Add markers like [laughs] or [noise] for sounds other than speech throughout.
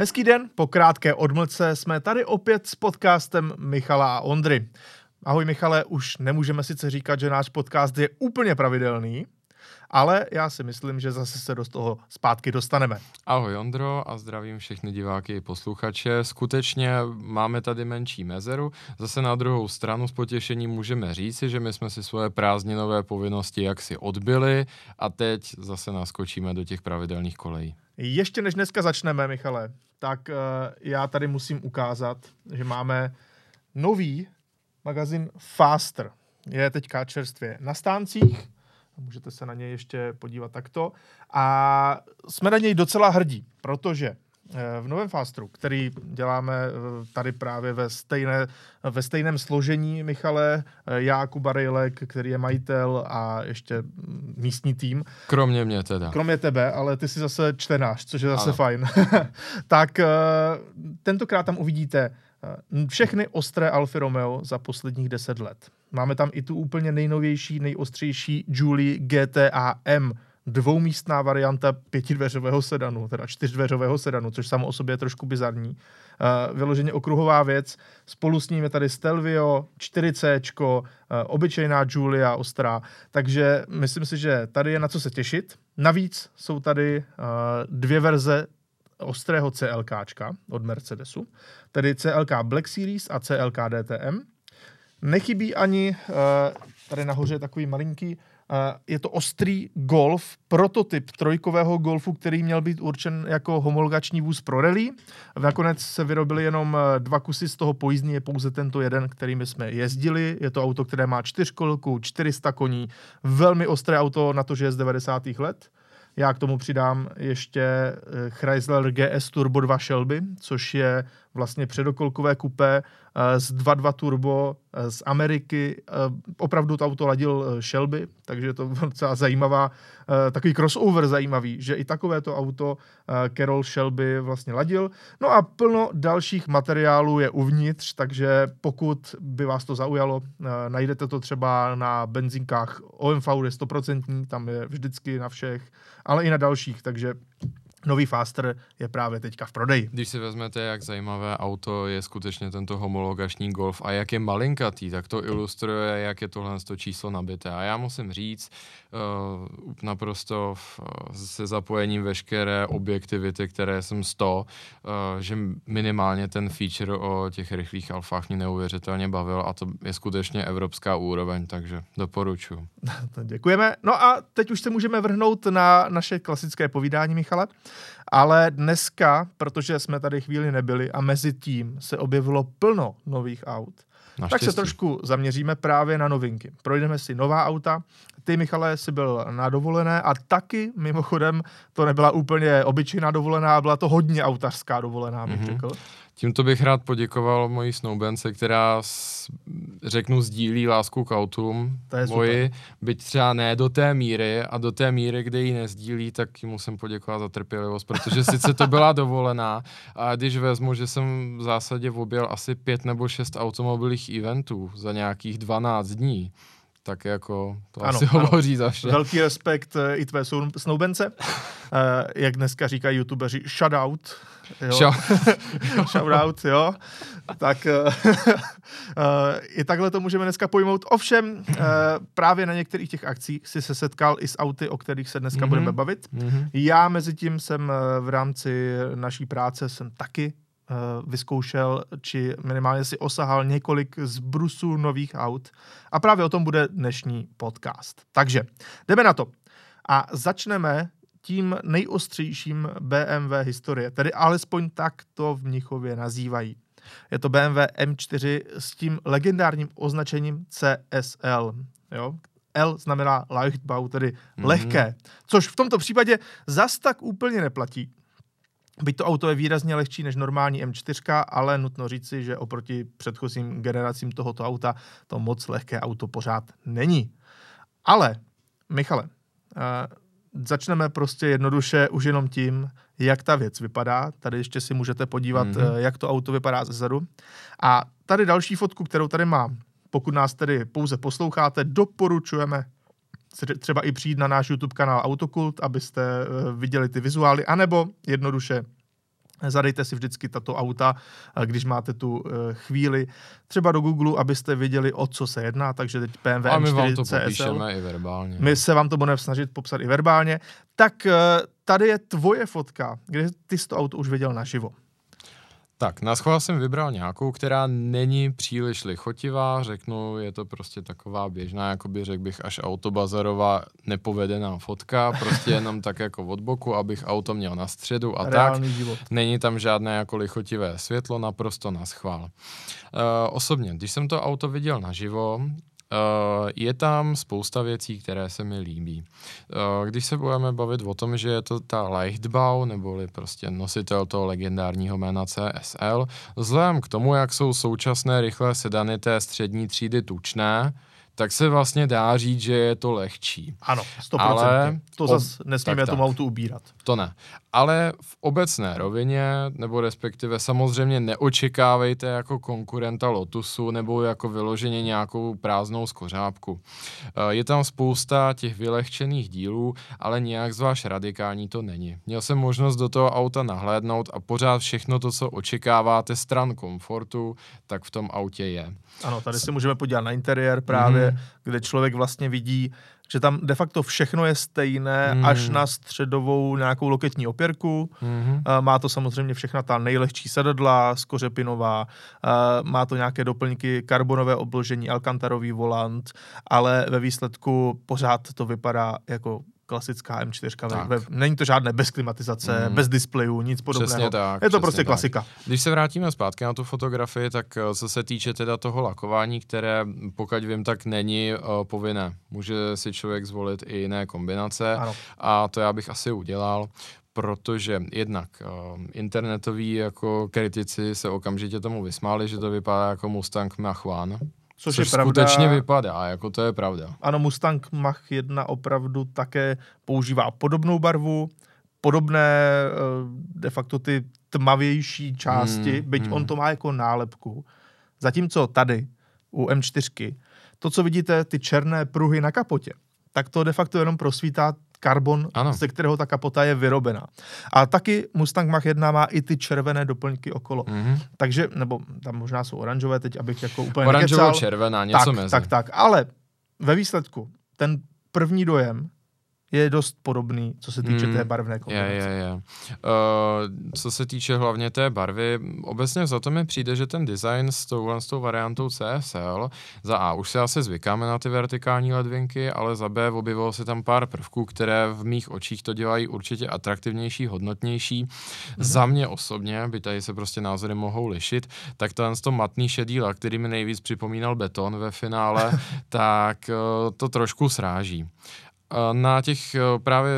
Hezký den, po krátké odmlce jsme tady opět s podcastem Michala a Ondry. Ahoj Michale, už nemůžeme sice říkat, že náš podcast je úplně pravidelný, ale já si myslím, že zase se do toho zpátky dostaneme. Ahoj Ondro a zdravím všechny diváky i posluchače. Skutečně máme tady menší mezeru, zase na druhou stranu s potěšením můžeme říci, že my jsme si svoje prázdninové povinnosti jaksi odbyli a teď zase naskočíme do těch pravidelných kolejí. Ještě než dneska začneme, Michale, tak uh, já tady musím ukázat, že máme nový magazin Faster. Je teďka čerstvě na stáncích, můžete se na něj ještě podívat takto. A jsme na něj docela hrdí, protože v novém Fastru, který děláme eh, tady právě ve, stejné, ve stejném složení, Michale, já, Kuba Rejlek, který je majitel a ještě místní tým. Kromě mě teda. Kromě tebe, ale ty jsi zase čtenář, což je zase ano. fajn. [laughs] tak tentokrát tam uvidíte všechny ostré Alfa Romeo za posledních deset let. Máme tam i tu úplně nejnovější, nejostřejší Julie GTA M, dvoumístná varianta pětidveřového sedanu, teda čtyřdveřového sedanu, což samo o sobě je trošku bizarní. Uh, vyloženě okruhová věc. Spolu s ním je tady Stelvio, 4C, uh, obyčejná Julia ostrá. Takže myslím si, že tady je na co se těšit. Navíc jsou tady uh, dvě verze ostrého CLKčka od Mercedesu, tedy CLK Black Series a CLK DTM. Nechybí ani, tady nahoře je takový malinký, je to ostrý Golf, prototyp trojkového Golfu, který měl být určen jako homologační vůz pro rally. Nakonec se vyrobili jenom eh, dva kusy z toho pojízdní, je pouze tento jeden, kterými jsme jezdili. Je to auto, které má čtyřkolku, 400 koní, velmi ostré auto na to, že je z 90. let. Já k tomu přidám ještě eh, Chrysler GS Turbo 2 Shelby, což je vlastně předokolkové kupé z 2.2 turbo z Ameriky. Opravdu to auto ladil Shelby, takže to bylo [laughs] docela zajímavá, takový crossover zajímavý, že i takovéto auto Carol Shelby vlastně ladil. No a plno dalších materiálů je uvnitř, takže pokud by vás to zaujalo, najdete to třeba na benzinkách OMV je 100%, tam je vždycky na všech, ale i na dalších, takže Nový Faster je právě teďka v prodeji. Když si vezmete, jak zajímavé auto je skutečně tento homologační Golf a jak je malinkatý, tak to ilustruje, jak je tohle to číslo nabité. A já musím říct, naprosto v, se zapojením veškeré objektivity, které jsem z to, uh, že minimálně ten feature o těch rychlých alfách mě neuvěřitelně bavil a to je skutečně evropská úroveň, takže doporučuji. [laughs] Děkujeme. No a teď už se můžeme vrhnout na naše klasické povídání, Michale. Ale dneska, protože jsme tady chvíli nebyli a mezi tím se objevilo plno nových aut, Naštěstí. tak se trošku zaměříme právě na novinky. Projdeme si nová auta. Ty, Michale, jsi byl na dovolené a taky, mimochodem, to nebyla úplně obyčejná dovolená, byla to hodně autařská dovolená, bych mm-hmm. řekl. Tímto bych rád poděkoval mojí snoubence, která s, řeknu sdílí lásku k autům to je moji, super. byť třeba ne do té míry a do té míry, kde ji nezdílí, tak ji musím poděkovat za trpělivost, protože sice to byla dovolená a když vezmu, že jsem v zásadě objel asi pět nebo šest automobilových eventů za nějakých 12 dní, tak jako to ano, asi [laughs] ano. hovoří za vše. Velký respekt eh, i tvé snoubence. Uh, jak dneska říkají youtubeři, shoutout. Jo. Shoutout, [laughs] jo. Tak uh, [laughs] i takhle to můžeme dneska pojmout. Ovšem, právě na některých těch akcích si se setkal i s auty, o kterých se dneska mm-hmm. budeme bavit. Mm-hmm. Já mezi tím jsem v rámci naší práce jsem taky vyzkoušel, či minimálně si osahal několik zbrusů nových aut. A právě o tom bude dnešní podcast. Takže jdeme na to. A začneme tím nejostřejším BMW historie, tedy alespoň tak to v Mnichově nazývají. Je to BMW M4 s tím legendárním označením CSL. Jo? L znamená Leichtbau, tedy mm-hmm. lehké, což v tomto případě zas tak úplně neplatí. Byť to auto je výrazně lehčí než normální M4, ale nutno říci, že oproti předchozím generacím tohoto auta to moc lehké auto pořád není. Ale, Michale, uh, začneme prostě jednoduše už jenom tím, jak ta věc vypadá. Tady ještě si můžete podívat, mm-hmm. jak to auto vypadá zezadu. A tady další fotku, kterou tady mám. Pokud nás tedy pouze posloucháte, doporučujeme třeba i přijít na náš YouTube kanál Autokult, abyste eh, viděli ty vizuály, anebo jednoduše Zadejte si vždycky tato auta, když máte tu chvíli, třeba do Google, abyste věděli, o co se jedná, takže teď BMW A my M4 vám to CSL. popíšeme i verbálně. My se vám to budeme snažit popsat i verbálně. Tak tady je tvoje fotka, kde ty jsi to auto už viděl naživo. Tak, na schvál jsem vybral nějakou, která není příliš lichotivá, řeknu, je to prostě taková běžná, jakoby řekl bych až autobazarová nepovedená fotka, prostě [laughs] jenom tak jako od boku, abych auto měl na středu a Reálný tak. život. Není tam žádné jako lichotivé světlo, naprosto na schvál. Uh, osobně, když jsem to auto viděl naživo, je tam spousta věcí, které se mi líbí. Uh, když se budeme bavit o tom, že je to ta Leichtbau, neboli prostě nositel toho legendárního jména CSL, vzhledem k tomu, jak jsou současné rychlé sedany té střední třídy tučné, tak se vlastně dá říct, že je to lehčí. Ano, 100%. Ale to zase nesmíme tak, tomu autu ubírat. To ne. Ale v obecné rovině, nebo respektive samozřejmě neočekávejte jako konkurenta Lotusu nebo jako vyloženě nějakou prázdnou skořápku. Eh, Je tam spousta těch vylehčených dílů, ale nějak zvlášť radikální to není. Měl jsem možnost do toho auta nahlédnout a pořád všechno to, co očekáváte stran komfortu, tak v tom autě je. Ano, tady si můžeme podívat na interiér právě, Mhm. kde člověk vlastně vidí, že tam de facto všechno je stejné, Mhm. až na středovou nějakou loketní opěrku. Eh, Má to samozřejmě všechna ta nejlehčí sedadla, skořepinová, eh, má to nějaké doplňky, karbonové obložení, alkantarový volant, ale ve výsledku pořád to vypadá jako klasická M4. Tak. Ve, není to žádné bez klimatizace, Mhm. bez displejů, nic podobného. Přesně tak. je to prostě tak. klasika. Když se vrátíme zpátky na tu fotografii, tak eh, co se týče teda toho lakování, které pokud vím, tak není uh, povinné. Může si člověk zvolit i jiné kombinace Ano. a to já bych asi udělal protože jednak uh, internetoví jako kritici se okamžitě tomu vysmáli, že to vypadá jako Mustang Mach-1, Což, což, je pravda. skutečně vypadá, jako to je pravda. Ano, Mustang Mach 1 opravdu také používá podobnou barvu, podobné eh, de facto ty tmavější části, Hmm, byť hmm. on to má jako nálepku. Zatímco tady u M4, to, co vidíte, ty černé pruhy na kapotě, tak to de facto jenom prosvítá karbon, Ano. ze kterého ta kapota je vyrobena. A taky Mustang Mach 1 má i ty červené doplňky okolo. Mhm. Takže, nebo tam možná jsou oranžové, teď abych jako úplně nekecal. Oranžovo-červená, něco tak, mezi. Tak, tak, ale ve výsledku ten první dojem je dost podobný, co se týče Hmm, té barevné Je, kombinace. je, je. Uh, co se týče hlavně té barvy, obecně za to mi přijde, že ten design s touhle s tou variantou CSL, za A už se asi zvykáme na ty vertikální ledvinky, ale za B objevilo se tam pár prvků, které v mých očích to dělají určitě atraktivnější, hodnotnější. Za mě osobně, by tady se prostě názory mohou lišit, tak ten to matný šedý lak, který mi nejvíc připomínal beton ve finále, [laughs] tak uh, to trošku sráží. Na těch eh, právě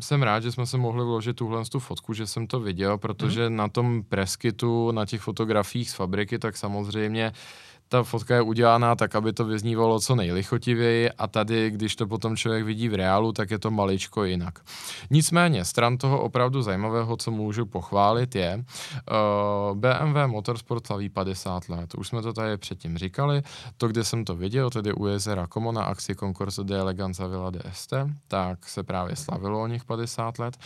jsem rád, že jsme se mohli vložit tuhle tu fotku, že jsem to viděl, protože na tom preskytu, na těch fotografiích z fabriky, tak samozřejmě ta fotka je udělaná tak, aby to vyznívalo co nejlichotivěji a tady, když to potom člověk vidí v reálu, tak je to maličko jinak. Nicméně, stran toho opravdu zajímavého, co můžu pochválit, je uh, BMW Motorsport slaví 50 let. Už jsme to tady předtím říkali. To, kde jsem to viděl, tedy u jezera Como na akci Concorso de Eleganza Villa d'Este, tak se právě slavilo o nich 50 let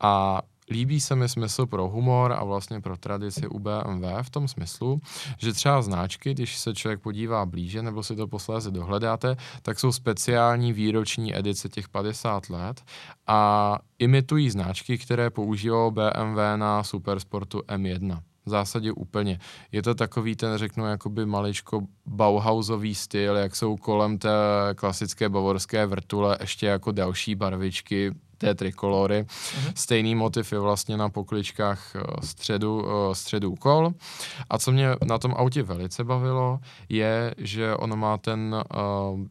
a Líbí se mi smysl pro humor a vlastně pro tradici u BMW v tom smyslu, že třeba značky, když se člověk podívá blíže nebo si to posléze dohledáte, tak jsou speciální výroční edice těch 50 let a imitují značky, které používalo BMW na Supersportu M1. V zásadě úplně. Je to takový ten, řeknu, jakoby maličko Bauhausový styl, jak jsou kolem té klasické bavorské vrtule ještě jako další barvičky té trikolory. Mm-hmm. Stejný motiv je vlastně na pokličkách eh, středu, eh, středu kol. A co mě na tom autě velice bavilo, je, že ono má ten, eh,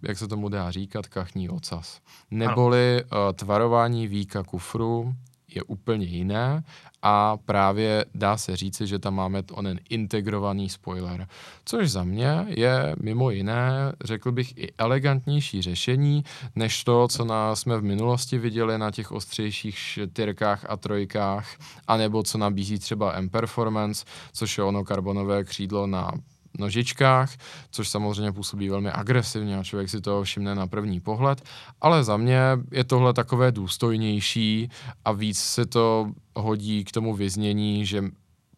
jak se tomu dá říkat, kachní ocas. Neboli eh, tvarování víka kufru je úplně jiné a právě dá se říci, že tam máme onen integrovaný spoiler. Což za mě je mimo jiné, řekl bych, i elegantnější řešení, než to, co nás jsme v minulosti viděli na těch ostřejších čtyřkách a trojkách, anebo co nabízí třeba M-Performance, což je ono karbonové křídlo na nožičkách, což samozřejmě působí velmi agresivně a člověk si to všimne na první pohled, ale za mě je tohle takové důstojnější a víc se to hodí k tomu vyznění, že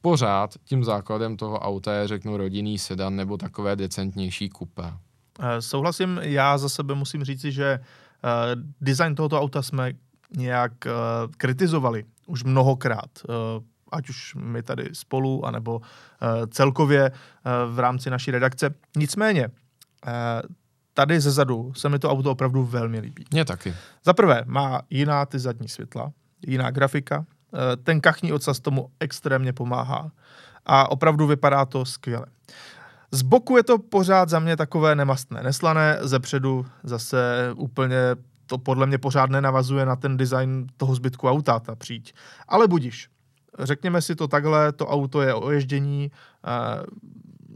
pořád tím základem toho auta je, řeknu, rodinný sedan nebo takové decentnější kupé. Eh, souhlasím, já za sebe musím říci, že uh, design tohoto auta jsme nějak uh, kritizovali už mnohokrát. Ať už my tady spolu, anebo uh, celkově uh, v rámci naší redakce. Nicméně, uh, tady ze zadu se mi to auto opravdu velmi líbí. Mně taky. Za prvé, má jiná ty zadní světla, jiná grafika, ten kachní ocas tomu extrémně pomáhá a opravdu vypadá to skvěle. Z boku je to pořád za mě takové nemastné, neslané, ze předu zase úplně to podle mě pořád nenavazuje na ten design toho zbytku auta, ta příď. Ale budiš. Řekněme si to takhle, to auto je o ježdění,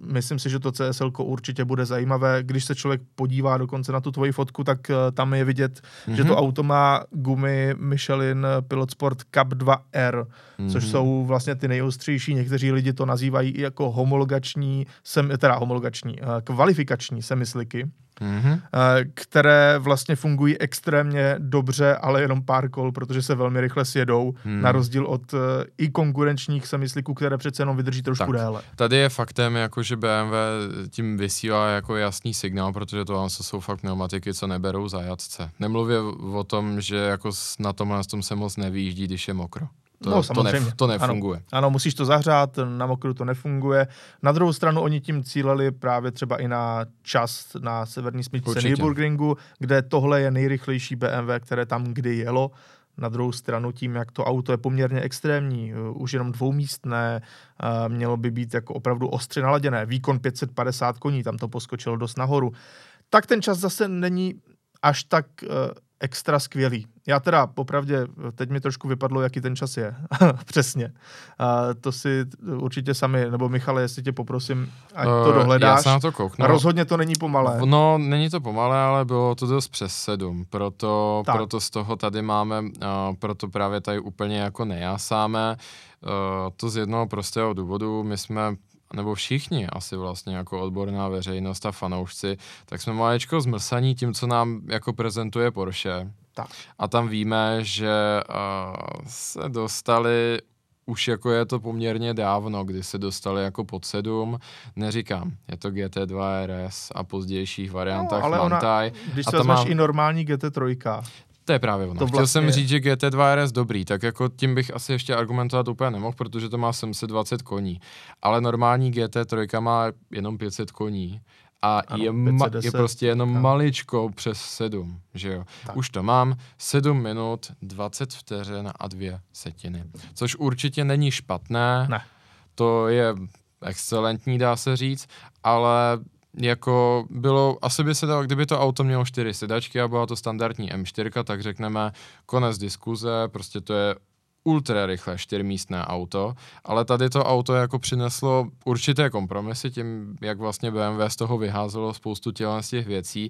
myslím si, že to CSL určitě bude zajímavé. Když se člověk podívá dokonce na tu tvoji fotku, tak uh, tam je vidět, mm-hmm. že to mhm. auto má gumy Michelin Pilot Sport Cup 2R, mm-hmm. což jsou vlastně ty nejostřejší. Někteří lidi to nazývají i jako homologační, sem, teda homologační, uh, kvalifikační semisliky mm-hmm. které vlastně fungují extrémně dobře, ale jenom pár kol, protože se velmi rychle sjedou, mm. na rozdíl od uh, i konkurenčních semyslíků, které přece jenom vydrží trošku tak, déle. Tady je faktem, jako že BMW tím vysílá jako jasný signál, protože to jsou fakt pneumatiky, co neberou zajatce. Nemluvě o tom, že jako na tomhle tom se moc nevýjíždí, když je mokro. To, no, samozřejmě. To, nef- to nefunguje. Ano, ano, musíš to zahřát, na mokru to nefunguje. Na druhou stranu oni tím cíleli právě třeba i na čas na severní smyčce Nürburgringu, kde tohle je nejrychlejší BMW, které tam kdy jelo. Na druhou stranu tím, jak to auto je poměrně extrémní, uh, už jenom dvoumístné, uh, mělo by být jako opravdu ostře naladěné. Výkon 550 koní, tam to poskočilo dost nahoru. Tak ten čas zase není až tak uh, extra skvělý. Já teda popravdě, teď mi trošku vypadlo, jaký ten čas je. [laughs] Přesně. A to si určitě sami, nebo Michale, jestli tě poprosím, ať to dohledáš. Já se na to kouknu. A rozhodně to není pomalé. No, není to pomalé, ale bylo to dost přes sedm. Proto, proto z toho tady máme, uh, proto právě tady úplně jako nejásáme. Uh, to z jednoho prostého důvodu. My jsme nebo všichni asi vlastně jako odborná veřejnost a fanoušci, tak jsme malečko zmrsaní tím, co nám jako prezentuje Porsche. Tak. A tam víme, že uh, se dostali už jako je to poměrně dávno, kdy se dostali jako pod sedm. Neříkám, je to GT2 RS a pozdějších variantách no, ale Mantai. Ona, když se vezmeš má... i normální GT3, to je právě ono. To Chtěl vlastně... jsem říct, že GT2 RS dobrý, tak jako tím bych asi ještě argumentovat úplně nemohl, protože to má 720 koní. Ale normální GT3 má jenom 500 koní a ano, je, ma- je prostě jenom ano. maličko přes 7, že jo. Tak. Už to mám, 7 minut, 20 vteřin a dvě setiny. Což určitě není špatné, ne. to je excelentní, dá se říct, ale jako bylo, asi by se dalo, kdyby to auto mělo čtyři sedačky a byla to standardní M4, tak řekneme konec diskuze, prostě to je ultra rychlé čtyřmístné auto, ale tady to auto jako přineslo určité kompromisy tím, jak vlastně BMW z toho vyházelo spoustu tělen z těch věcí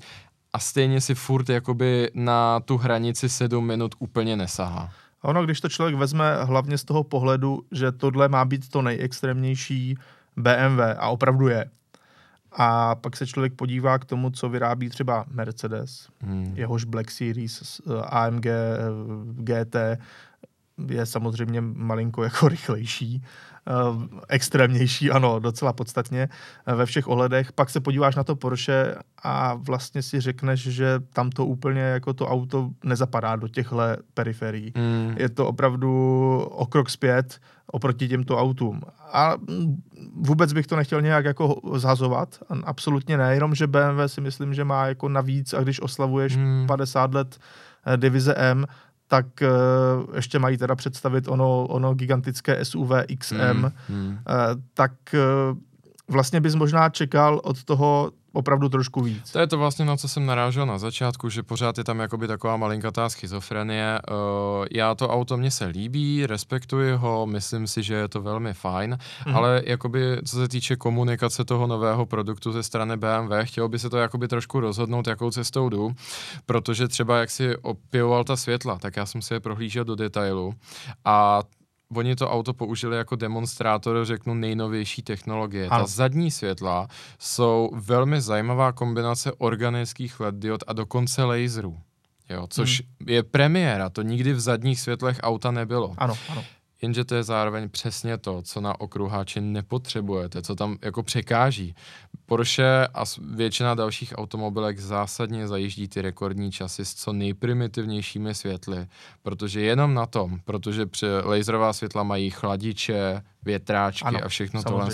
a stejně si furt jakoby na tu hranici 7 minut úplně nesahá. Ono, když to člověk vezme hlavně z toho pohledu, že tohle má být to nejextrémnější BMW a opravdu je, a pak se člověk podívá k tomu, co vyrábí třeba Mercedes, hmm. jehož Black Series, eh, AMG eh, GT je samozřejmě malinko jako rychlejší, extrémnější, ano, docela podstatně ve všech ohledech. Pak se podíváš na to Porsche a vlastně si řekneš, že tam to úplně jako to auto nezapadá do těchto periferií. Hmm. Je to opravdu o krok zpět oproti těmto autům. A vůbec bych to nechtěl nějak jako zhazovat, absolutně ne, jenom že BMW si myslím, že má jako navíc a když oslavuješ hmm. 50 let eh, divize M, tak uh, ještě mají teda představit ono, ono gigantické SUV XM, hmm. Hmm. Uh, tak uh, vlastně bys možná čekal od toho opravdu trošku víc. To je to vlastně, na co jsem narážel na začátku, že pořád je tam jakoby taková malinkatá schizofrenie. Uh, já to auto mně se líbí, respektuji ho, myslím si, že je to velmi fajn, mm. ale jakoby co se týče komunikace toho nového produktu ze strany BMW, chtělo by se to jakoby trošku rozhodnout, jakou cestou jdu, protože třeba jak si opěvoval ta světla, tak já jsem si je prohlížel do detailu a oni to auto použili jako demonstrátor, řeknu, nejnovější technologie. Ano. Ta zadní světla jsou velmi zajímavá kombinace organických LED diod a dokonce laserů. Jo, což hmm. je premiéra, to nikdy v zadních světlech auta nebylo. Ano, ano. Jenže to je zároveň přesně to, co na okruháči nepotřebujete, co tam jako překáží. Porsche a většina dalších automobilek zásadně zajíždí ty rekordní časy s co nejprimitivnějšími světly, protože jenom na tom, protože při laserová světla mají chladiče, větráčky ano, a všechno tohle.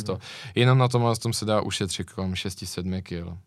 Jenom na tomhle tom se dá ušetřit kolem 6-7 kg.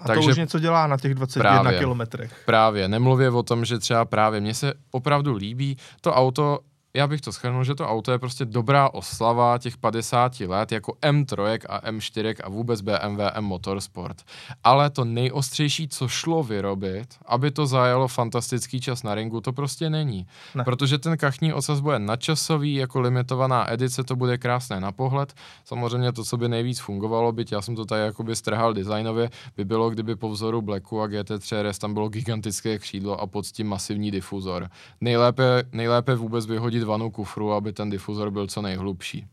A Takže to už něco dělá na těch 21 právě, kilometrech. Právě, nemluvě o tom, že třeba právě mně se opravdu líbí, to auto já bych to schrnul, že to auto je prostě dobrá oslava těch 50 let jako M3 a M4 a vůbec BMW M Motorsport. Ale to nejostřejší, co šlo vyrobit, aby to zajelo fantastický čas na ringu, to prostě není. Ne. Protože ten kachní ocas bude nadčasový, jako limitovaná edice, to bude krásné na pohled. Samozřejmě to, co by nejvíc fungovalo, byť já jsem to tady jakoby strhal designově, by bylo, kdyby po vzoru Blacku a GT3 RS tam bylo gigantické křídlo a pod tím masivní difuzor. Nejlépe, nejlépe vůbec vyhodit hodit vanu kufru, aby ten difuzor byl co nejhlubší.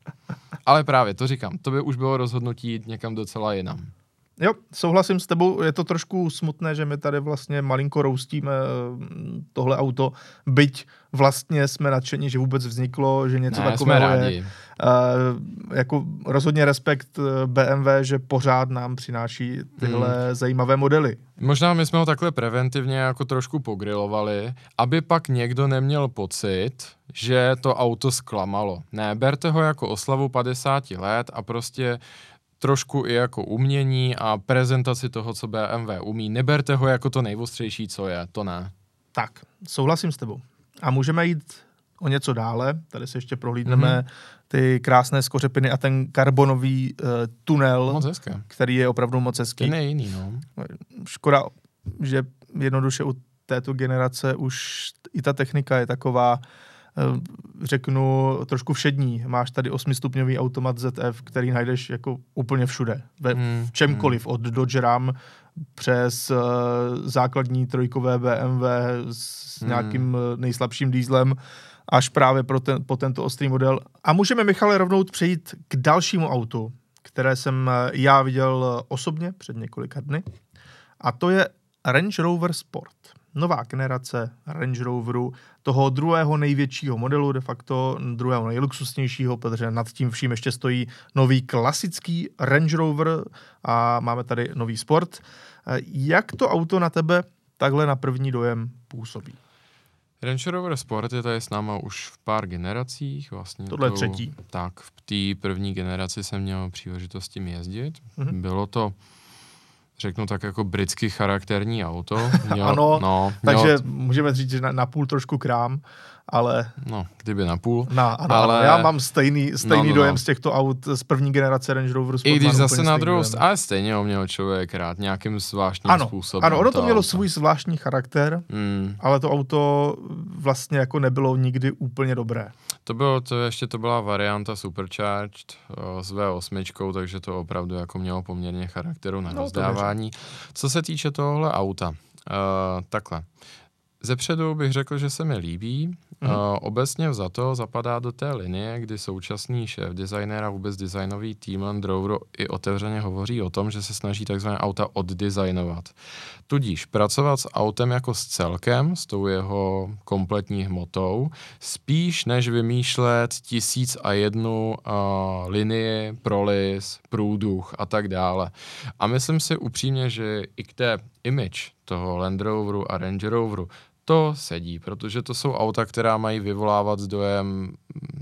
Ale právě, to říkám, to by už bylo rozhodnutí jít někam docela jinam. Jo, souhlasím s tebou, je to trošku smutné, že my tady vlastně malinko roustíme mm, tohle auto, byť vlastně jsme nadšení, že vůbec vzniklo, že něco ne, takového je. Uh, jako rozhodně respekt eh, BMW, že pořád nám přináší tyhle hmm. zajímavé modely. Možná my jsme ho takhle preventivně jako trošku pogrilovali, aby pak někdo neměl pocit, že to auto zklamalo. Ne, berte ho jako oslavu 50 let a prostě trošku i jako umění a prezentaci toho, co BMW umí. Neberte ho jako to nejvostřejší, co je, to ne. Tak, souhlasím s tebou. A můžeme jít o něco dále. Tady se ještě prohlídneme mm-hmm. ty krásné skořepiny a ten karbonový uh, tunel, moc hezké. který je opravdu moc hezký. Ten je jiný, no. Škoda, že jednoduše u této generace už i ta technika je taková, řeknu, trošku všední. Máš tady osmistupňový automat ZF, který najdeš jako úplně všude. Ve hmm, v čemkoliv, hmm. od Dodge Ram přes uh, základní trojkové BMW s hmm. nějakým eh, nejslabším dýzlem až právě pro ten, po tento ostrý model. A můžeme, Michale, rovnou přejít k dalšímu autu, které jsem já viděl osobně před několika dny. A to je Range Rover Sport nová generace Range Roveru, toho druhého největšího modelu, de facto druhého nejluxusnějšího, protože nad tím vším ještě stojí nový klasický Range Rover a máme tady nový Sport. Jak to auto na tebe takhle na první dojem působí? Range Rover Sport je tady s náma už v pár generacích. Vlastně Tohle je třetí. Tak, v té první generaci jsem měl příležitost tím jezdit. Mm-hmm. Bylo to řeknu tak jako britský charakterní auto. [laughs] Měl, ano, no, takže měl... můžeme říct, že na, na půl trošku krám, ale... No, kdyby na půl. Na, ano, ale... ano, já mám stejný, stejný no, no, dojem no. z těchto aut z první generace Range Rover Sport. I když zase na druhou, ale stejně ho měl člověk rád nějakým zvláštním ano, způsobem. Ano, ono to, to mělo auto. svůj zvláštní charakter, mm. ale to auto vlastně jako nebylo nikdy úplně dobré. To bylo, to ještě to byla varianta Supercharged o, s V8, takže to opravdu jako mělo poměrně charakteru na no, rozdávání. Co se týče tohle auta, uh, takhle. Zepředu bych řekl, že se mi líbí. Mm-hmm. Uh, obecně za to zapadá do té linie, kdy současný šéf designér a vůbec designový tým Land Roveru i otevřeně hovoří o tom, že se snaží takzvané auta oddesignovat. Tudíž pracovat s autem jako s celkem, s tou jeho kompletní hmotou, spíš než vymýšlet tisíc a jednu uh, linii, prolis, průduch a tak dále. A myslím si upřímně, že i k té image toho Land Roveru a Range Roveru to sedí, protože to jsou auta, která mají vyvolávat dojem,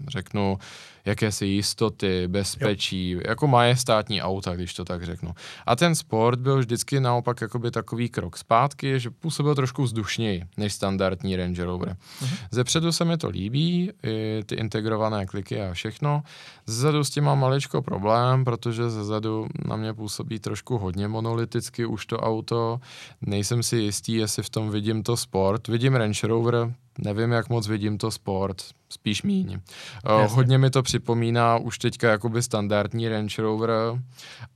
řeknu, jakési jistoty, bezpečí, jo. jako majestátní auta, když to tak řeknu. A ten sport byl vždycky naopak jakoby takový krok zpátky, že působil trošku vzdušněji než standardní Range Rover. Uh-huh. Zepředu se mi to líbí, ty integrované kliky a všechno. Zezadu s tím mám maličko problém, protože zezadu na mě působí trošku hodně monoliticky už to auto. Nejsem si jistý, jestli v tom vidím to sport. Vidím Range Rover, nevím, jak moc vidím to sport, spíš míň. Uh, hodně mi to připomíná už teďka jakoby standardní Range Rover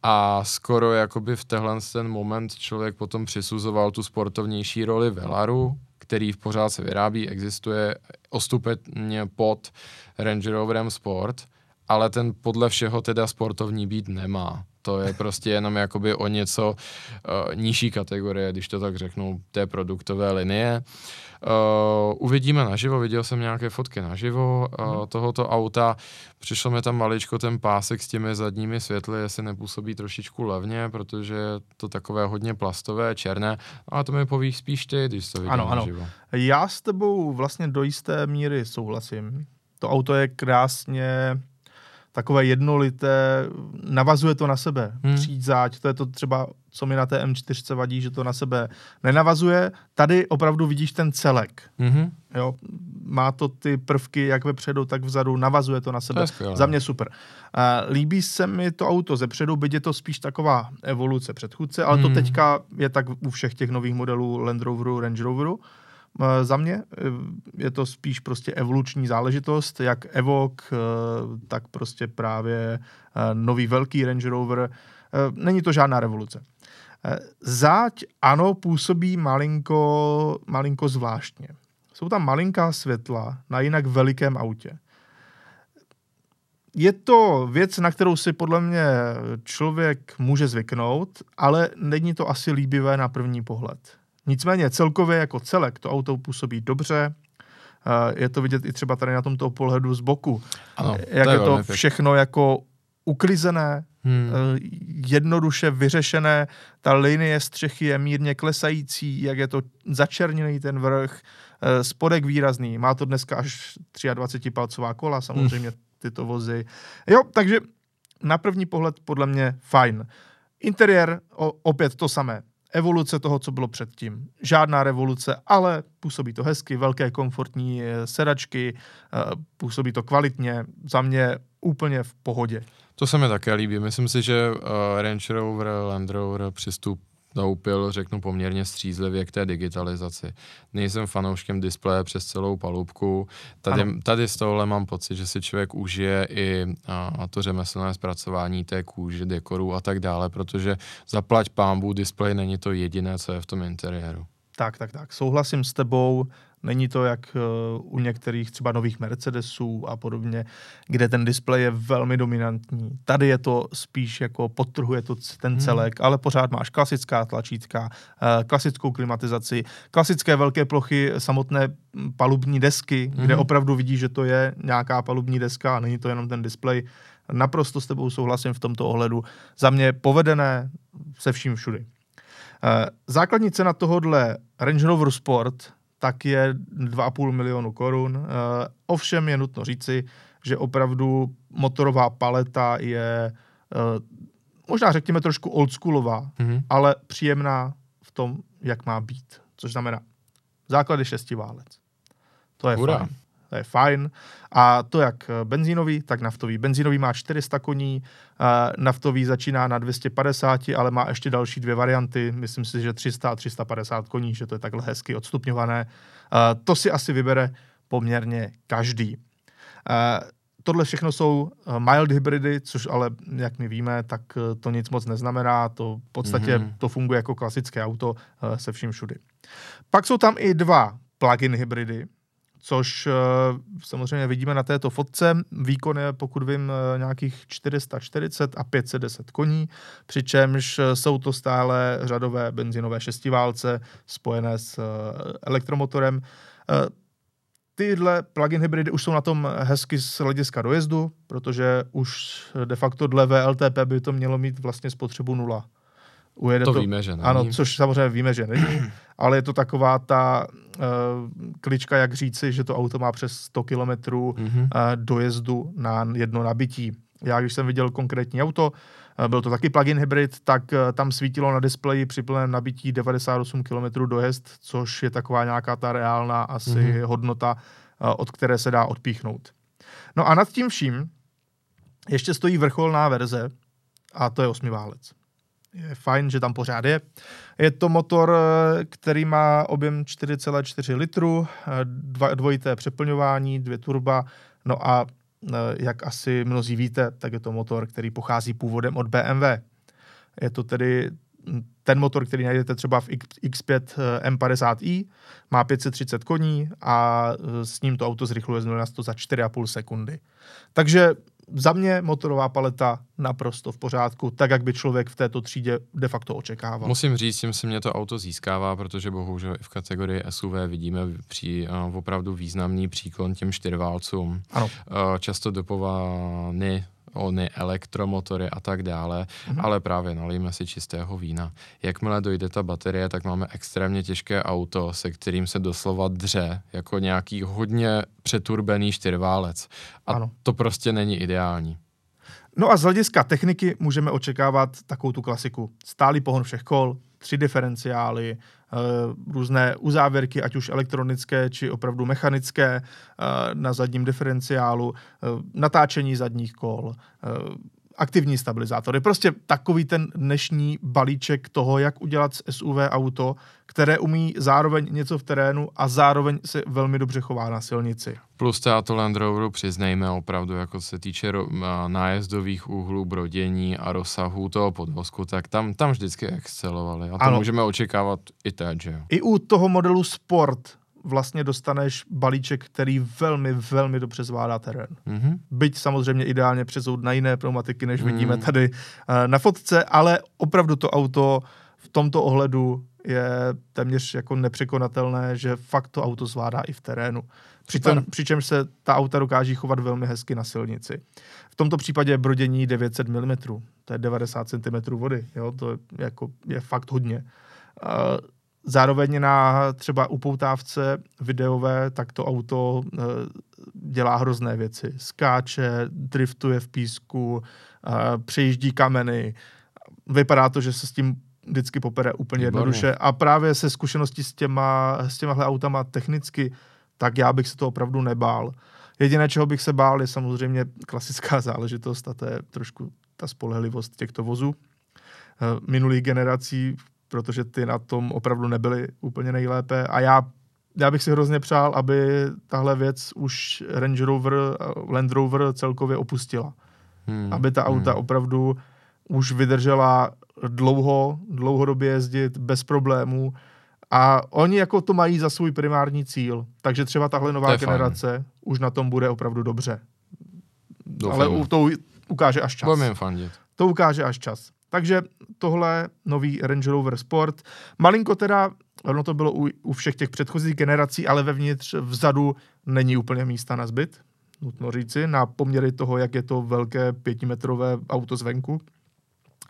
a skoro jakoby v tenhle ten moment člověk potom přisuzoval tu sportovnější roli Velaru, který v pořád se vyrábí, existuje ostupně pod Range Roverem Sport, ale ten podle všeho teda sportovní být nemá. To je prostě jenom jakoby o něco uh, nižší kategorie, když to tak řeknu, té produktové linie. Uh, uvidíme naživo, viděl jsem nějaké fotky naživo uh, tohoto auta. Přišlo mi tam maličko ten pásek s těmi zadními světly, jestli nepůsobí trošičku levně, protože je to takové hodně plastové, černé, a to mi povíš spíš ty, když to vidím ano, naživo. Ano. Já s tebou vlastně do jisté míry souhlasím. To auto je krásně takové jednolité, navazuje to na sebe. Hmm. Přízáť, to je to třeba, co mi na té M4 vadí, že to na sebe nenavazuje. Tady opravdu vidíš ten celek. Hmm. Jo, má to ty prvky jak vepředu, tak vzadu, navazuje to na sebe. To Za mě super. Uh, líbí se mi to auto ze předu, byť je to spíš taková evoluce předchůdce, ale hmm. to teďka je tak u všech těch nových modelů Land Roveru, Range Roveru. Eh, za mě eh, je to spíš prostě evoluční záležitost, jak Evoque, eh, tak prostě právě nový velký Range Rover. Není to žádná revoluce. Záď ano, působí malinko, malinko zvláštně. Jsou tam malinká světla na jinak velikém autě. Je to věc, na kterou si podle mě člověk může zvyknout, ale není to asi líbivé na první pohled. Nicméně celkově jako celek to auto působí dobře, je to vidět i třeba tady na tomto pohledu z boku. Ano, jak to je, je to všechno jako uklizené, hmm. jednoduše vyřešené, ta linie střechy je mírně klesající, jak je to začerněný ten vrch, e, spodek výrazný, má to dneska až 23 palcová kola, samozřejmě hmm. tyto vozy. Jo, takže na první pohled podle mě fajn. Interiér, o, opět to samé evoluce toho, co bylo předtím. Žádná revoluce, ale působí to hezky, velké komfortní eh, sedačky, eh, působí to kvalitně, za mě úplně v pohodě. To se mi také líbí. Myslím si, že uh, Range Rover, Land Rover přistup naupil, řeknu poměrně střízlivě k té digitalizaci. Nejsem fanouškem displeje přes celou palubku. Tady, tady z tohohle mám pocit, že si člověk užije i a, a to řemeslné zpracování té kůže, dekorů a tak dále, protože zaplať pámbu, displej není to jediné, co je v tom interiéru. Tak, tak, tak. Souhlasím s tebou. Není to jak eh, u některých třeba nových Mercedesů a podobně, kde ten displej je velmi dominantní. Tady je to spíš jako podtrhuje to ten hmm. celek, hmm. ale pořád máš klasická tlačítka, eh, klasickou klimatizaci, klasické velké plochy, samotné palubní desky, hmm. kde opravdu vidíš, že to je nějaká palubní deska a není to jenom ten displej. Naprosto s tebou souhlasím v tomto ohledu. Za mě povedené se vším všudy. Eh, základní cena tohohle Range Rover Sport tak je 2,5 milionu korun. Uh, ovšem je nutno říci, že opravdu motorová paleta je uh, možná řekněme trošku oldschoolová, mm-hmm. ale příjemná v tom, jak má být. Což znamená základy šestiválec. To je Ura. fajn. To je fajn. A to jak benzínový, tak naftový. Benzínový má 400 koní, naftový začíná na 250, ale má ještě další dvě varianty. Myslím si, že 300 a 350 koní, že to je takhle hezky odstupňované. To si asi vybere poměrně každý. Tohle všechno jsou mild hybridy, což ale, jak my víme, tak to nic moc neznamená. To v podstatě mm-hmm. to funguje jako klasické auto se vším všudy. Pak jsou tam i dva plug-in hybridy, což eh, samozřejmě vidíme na této fotce. Výkon je, pokud vím, eh, nějakých 440 a 510 koní, přičemž eh, jsou to stále řadové benzinové šestiválce spojené s elektromotorem. Tyhle plug-in hybridy už jsou na tom hezky z hlediska dojezdu, protože už de facto dle VLTP by to mělo mít vlastně spotřebu nula. Ujede to, to víme, že není. Ano, což samozřejmě víme, že není, [clears throat] ale je to taková ta uh, klička, jak říci, že to auto má přes 100 km mm-hmm. uh, dojezdu na jedno nabití. Já, když jsem viděl konkrétní auto, uh, byl to taky plug-in hybrid, tak uh, tam svítilo na displeji při plném nabití 98 km dojezd, což je taková nějaká ta reálná asi mm-hmm. hodnota, uh, od které se dá odpíchnout. No a nad tím vším ještě stojí vrcholná verze, a to je osmiválec je fajn, že tam pořád je. Je to motor, eh, který má objem 4,4 litru, eh, dva, dvojité přeplňování, dvě turba, no a eh, jak asi mnozí víte, tak je to motor, který pochází původem od BMW. Je to tedy ten motor, který najdete třeba v X5 M50i, má 530 koní a s ním to auto zrychluje z 0 na 100 za 4,5 sekundy. Takže za mě motorová paleta naprosto v pořádku, tak jak by člověk v této třídě de facto očekával. Musím říct, tím se mě to auto získává, protože bohužel i v kategorii SUV vidíme při, uh, opravdu významný příklon těm čtyřválcům. Ano. Uh, často dopovány ony elektromotory a tak dále, mm-hmm. ale právě nalijeme si čistého vína. Jakmile dojde ta baterie, tak máme extrémně těžké auto, se kterým se doslova dře, jako nějaký hodně přeturbený čtyřválec. A ano. to prostě není ideální. No a z hlediska techniky můžeme očekávat takovou tu klasiku. Stálý pohon všech kol, tři diferenciály, eh, různé uzávěrky, ať už elektronické, či opravdu mechanické eh, na zadním diferenciálu, eh, natáčení zadních kol, aktivní stabilizátory. Prostě takový ten dnešní balíček toho, jak udělat z SUV auto, které umí zároveň něco v terénu a zároveň se velmi dobře chová na silnici. Plus to Land Roveru přiznejme opravdu, jako se týče nájezdových úhlů, brodění a rozsahu toho podvozku, tak tam, tam vždycky excelovali. A to ano. můžeme očekávat i teď, že jo? I u toho modelu Sport vlastně dostaneš balíček, který velmi, velmi dobře zvládá terén. Mm-hmm. Byť samozřejmě ideálně přezout na jiné pneumatiky, než mm. vidíme tady uh, na fotce, ale opravdu to auto v tomto ohledu je téměř jako nepřekonatelné, že fakt to auto zvládá i v terénu. Přitom, přičemž se ta auta dokáží chovat velmi hezky na silnici. V tomto případě brodění 900 mm, to je 90 cm vody, jo? to je, jako, je fakt hodně. Uh, Zároveň na třeba upoutávce videové, tak to auto e, dělá hrozné věci. Skáče, driftuje v písku, e, přejíždí kameny. Vypadá to, že se s tím vždycky popere úplně Výborně. jednoduše. A právě se zkušeností s těma, s těmahle autama technicky, tak já bych se to opravdu nebál. Jediné, čeho bych se bál, je samozřejmě klasická záležitost a to je trošku ta spolehlivost těchto vozů e, minulých generací, protože ty na tom opravdu nebyly úplně nejlépe a já, já bych si hrozně přál, aby tahle věc už Range Rover, Land Rover celkově opustila. Hmm. Aby ta auta hmm. opravdu už vydržela dlouho, dlouhodobě jezdit bez problémů a oni jako to mají za svůj primární cíl. Takže třeba tahle nová generace fajn. už na tom bude opravdu dobře. Doufám. Ale to ukáže až čas. Budeme fandit. To ukáže až čas. Takže tohle nový Range Rover Sport. Malinko teda, ono to bylo u, u všech těch předchozích generací, ale vevnitř vzadu není úplně místa na zbyt, nutno říci, na poměry toho, jak je to velké pětimetrové auto zvenku.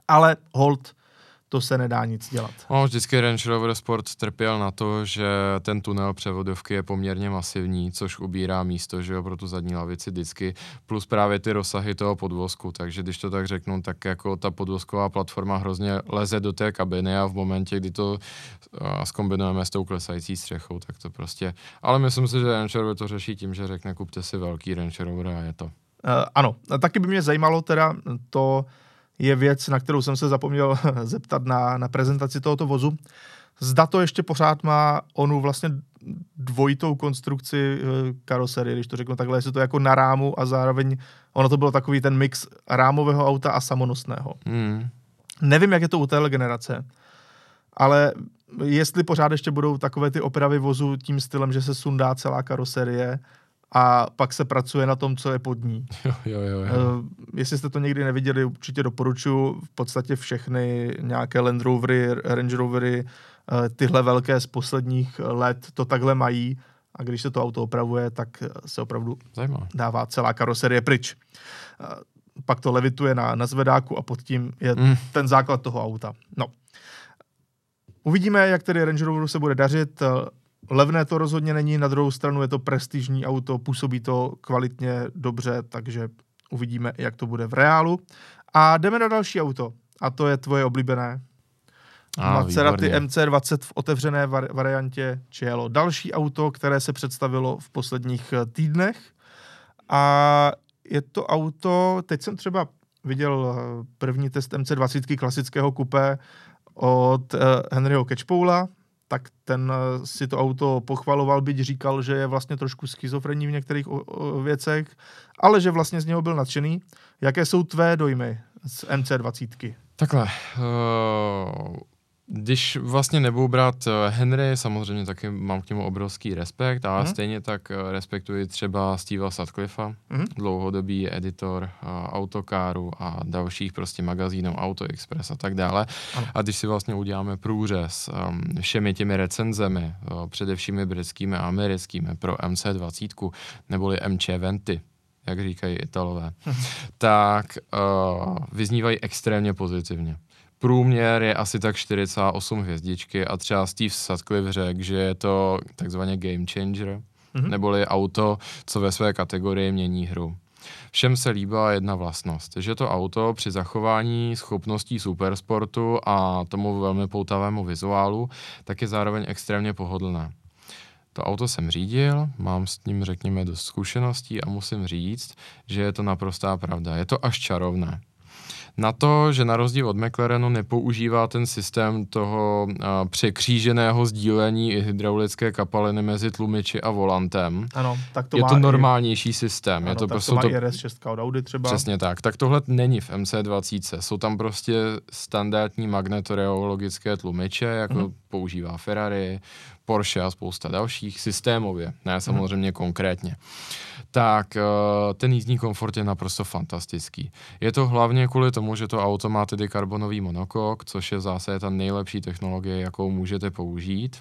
Ale hold to se nedá nic dělat. No, vždycky Range Rover Sport trpěl na to, že ten tunel převodovky je poměrně masivní, což ubírá místo, že jo, pro tu zadní lavici vždycky, plus právě ty rozsahy toho podvozku, takže když to tak řeknu, tak jako ta podvozková platforma hrozně leze do té kabiny a v momentě, kdy to skombinujeme s tou klesající střechou, tak to prostě, ale myslím si, že Range Rover to řeší tím, že řekne, kupte si velký Range Rover a je to. Uh, ano, taky by mě zajímalo teda to, je věc, na kterou jsem se zapomněl [laughs] zeptat na, na prezentaci tohoto vozu. Zda to ještě pořád má onu vlastně dvojitou konstrukci eh, karoserie, když to řeknu takhle, jestli to jako na rámu a zároveň ono to bylo takový ten mix rámového auta a samonosného. Mm. Nevím, jak je to u téhle generace, ale jestli pořád ještě budou takové ty opravy vozu tím stylem, že se sundá celá karoserie, a pak se pracuje na tom, co je pod ní. [laughs] Jo, jo, jo, jo. Uh, jestli jste to někdy neviděli, určitě doporučuji v podstatě všechny nějaké Land Rovery, Range Rovery, uh, tyhle velké z posledních let to takhle mají a když se to auto opravuje, tak se opravdu Zajímavé. dává celá karoserie pryč. Uh, pak to levituje na, na zvedáku a pod tím je mm. ten základ toho auta. No. Uvidíme, jak tedy Range Roveru se bude dařit. Levné to rozhodně není, na druhou stranu je to prestižní auto, působí to kvalitně, dobře, takže uvidíme, jak to bude v reálu. A jdeme na další auto, a to je tvoje oblíbené. A, Maserati výborně. MC20 v otevřené var- variantě Cielo. Další auto, které se představilo v posledních eh, týdnech. A je to auto, teď jsem třeba viděl eh, první test MC20 klasického kupé od uh, Henryho Catchpoula, tak ten eh, si to auto pochvaloval, byť říkal, že je vlastně trošku schizofrenní v některých o, o věcech, ale že vlastně z něho byl nadšený. Jaké jsou tvé dojmy z MC20? Takhle. Uh, když vlastně nebudu brát eh, Henry, samozřejmě taky mám k němu obrovský respekt, ale mm. stejně tak eh, respektuji třeba Steva Sutcliffa, mm. dlouhodobý editor uh, autokáru a dalších prostě magazínů Auto Express a tak dále. Ano. A když si vlastně uděláme průřez um, všemi těmi recenzemi, uh, především britskými a americkými pro MC20, neboli MČ Venty, jak říkají Italové, tak uh, vyznívají extrémně pozitivně. Průměr je asi tak 48 hvězdičky a třeba Steve Sutcliffe řekl, že je to takzvaně game changer, mm-hmm. neboli auto, co ve své kategorii mění hru. Všem se líbila jedna vlastnost, že to auto při zachování schopností supersportu a tomu velmi poutavému vizuálu, tak je zároveň extrémně pohodlné. To auto jsem řídil, mám s ním, řekněme, dost zkušeností a musím říct, že je to naprostá pravda. Je to až čarovné. Na to, že na rozdíl od McLarenu nepoužívá ten systém toho uh, překříženého sdílení hydraulické kapaliny mezi tlumiči a volantem. Ano, tak to je má to normálnější i, systém. Ano, je to tak prostě to má to, RS6 od Audi třeba. Přesně tak. Tak tohle není v MC20. Jsou tam prostě standardní magnetoreologické tlumiče, jako mm-hmm. používá Ferrari, Porsche a spousta dalších systémově, ne samozřejmě hmm. konkrétně, tak eh, ten jízdní komfort je naprosto fantastický. Je to hlavně kvůli tomu, že to auto má tedy karbonový monokok, což je zase ta nejlepší technologie, jakou můžete použít.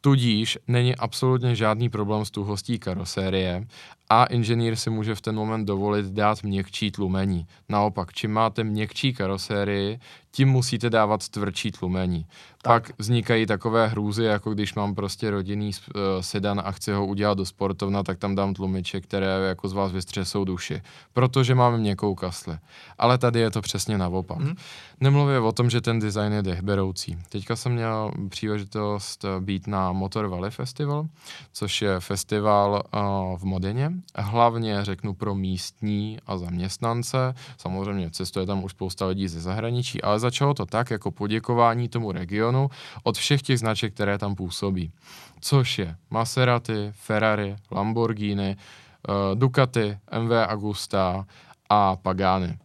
Tudíž není absolutně žádný problém s tuhostí karosérie a inženýr si může v ten moment dovolit dát měkčí tlumení. Naopak, čím máte měkčí karosérii, tím musíte dávat tvrdší tlumení. Tak. Pak vznikají takové hrůzy, jako když mám prostě rodinný uh, sedan a chci ho udělat do sportovna, tak tam dám tlumiče, které jako z vás vystřesou duši, protože máme měkkou kasli. Ale tady je to přesně naopak. Mm. Nemluvě o tom, že ten design je dechberoucí. Teďka jsem měl příležitost být na Motor Valley Festival, což je festival uh, v Modeně. Hlavně řeknu pro místní a zaměstnance. Samozřejmě cestuje tam už spousta lidí ze zahraničí, ale začalo to tak jako poděkování tomu regionu od všech těch značek, které tam působí. Což je Maserati, Ferrari, Lamborghini, uh, Ducati, MV Agusta a Pagani.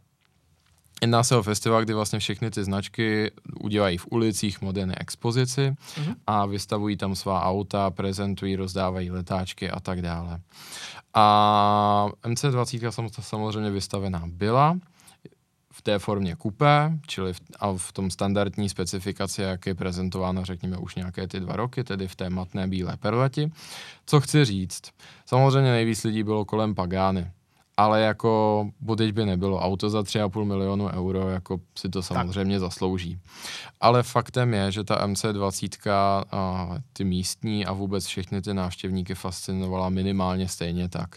Jedná se o festival, kdy vlastně všechny ty značky udělají v ulicích moderné expozici mm-hmm. a vystavují tam svá auta, prezentují, rozdávají letáčky a tak dále. A MC20 samozřejmě vystavená byla v té formě kupé, čili v, a v tom standardní specifikaci, jak je prezentována, řekněme, už nějaké ty dva roky, tedy v té matné bílé perleti. Co chci říct? Samozřejmě nejvíc lidí bylo kolem Pagány ale jako buď by nebylo auto za 3,5 milionu euro, jako si to samozřejmě tak. zaslouží. Ale faktem je, že ta MC20 a ty místní a vůbec všechny ty návštěvníky fascinovala minimálně stejně tak.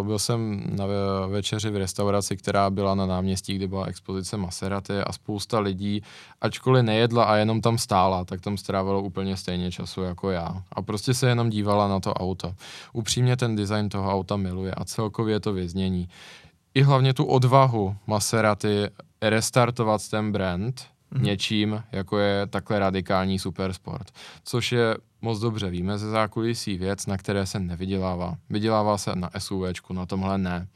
Uh, byl jsem na večeři v restauraci, která byla na náměstí, kde byla expozice Maserati a spousta lidí, ačkoliv nejedla a jenom tam stála, tak tam strávilo úplně stejně času jako já. A prostě se jenom dívala na to auto. Upřímně ten design toho auta miluje a celkově to vyznění. I hlavně tu odvahu Maserati restartovat ten brand mm-hmm. něčím, jako je takhle radikální supersport. Což je moc dobře víme ze zákulisí věc, na které se nevydělává. Vydělává se na SUVčku, na tomhle ne.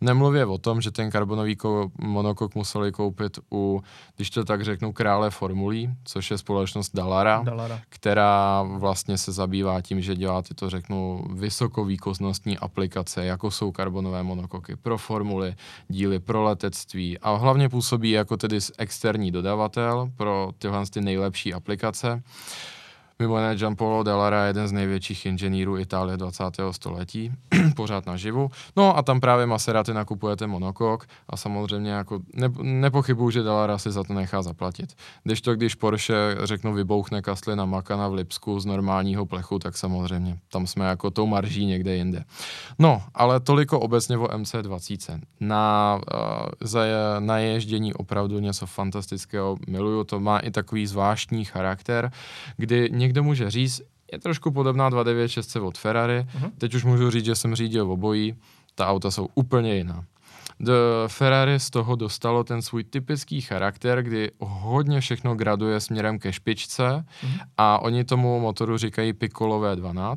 Nemluvě o tom, že ten karbonový ko- monokok museli koupit u, když to tak řeknu, krále formulí, což je společnost Dallara, Dallara, která vlastně se zabývá tím, že dělá tyto, řeknu, vysokovýkonnostní aplikace, jako jsou karbonové monokoky pro formuly, díly pro letectví a hlavně působí jako tedy externí dodavatel pro tyhle ty nejlepší aplikace. Mimo jiné Giampolo Dallara je jeden z největších inženýrů Itálie 20. století, [clears throat] pořád naživu. No a tam právě Maserati nakupujete monokok a samozřejmě jako ne, nepochybuju, že Dallara si za to nechá zaplatit. Když to, když Porsche, řeknu, vybouchne kasly na Makana v Lipsku z normálního plechu, tak samozřejmě tam jsme jako tou marží někde jinde. No, ale toliko obecně o MC20. Na, uh, za, na ježdění opravdu něco fantastického miluju, to má i takový zvláštní charakter, kdy někdo může říct, je trošku podobná 296 od Ferrari, uh-huh. teď už můžu říct, že jsem řídil obojí, ta auta jsou úplně jiná. The Ferrari z toho dostalo ten svůj typický charakter, kdy hodně všechno graduje směrem ke špičce uh-huh. a oni tomu motoru říkají Piccolo V12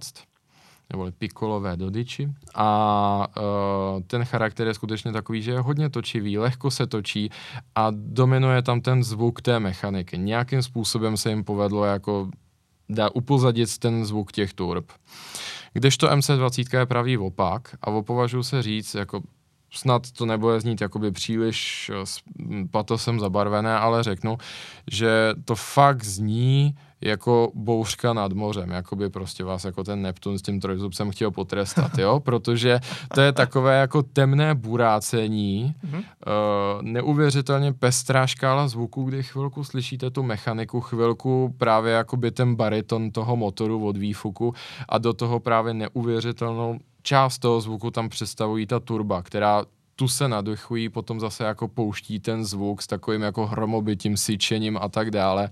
neboli pikolové dodiči. A uh, ten charakter je skutečně takový, že je hodně točivý, lehko se točí a dominuje tam ten zvuk té mechaniky. Nějakým způsobem se jim povedlo jako dá upozadit ten zvuk těch turb. Kdežto MC20 je pravý opak a opovažuji se říct, jako snad to nebude znít jakoby příliš eh, patosem zabarvené, ale řeknu, že to fakt zní jako bouřka nad mořem, jako by prostě vás jako ten Neptun s tím trojzubcem chtěl potrestat, jo, [laughs] protože to je takové jako temné burácení, mm-hmm. uh, neuvěřitelně pestrá škála zvuků, kdy chvilku slyšíte tu mechaniku, chvilku právě jako by ten bariton toho motoru od výfuku a do toho právě neuvěřitelnou část toho zvuku tam představují ta turba, která tu se nadechují, potom zase jako pouští ten zvuk s takovým jako hromobytím, syčením a tak dále.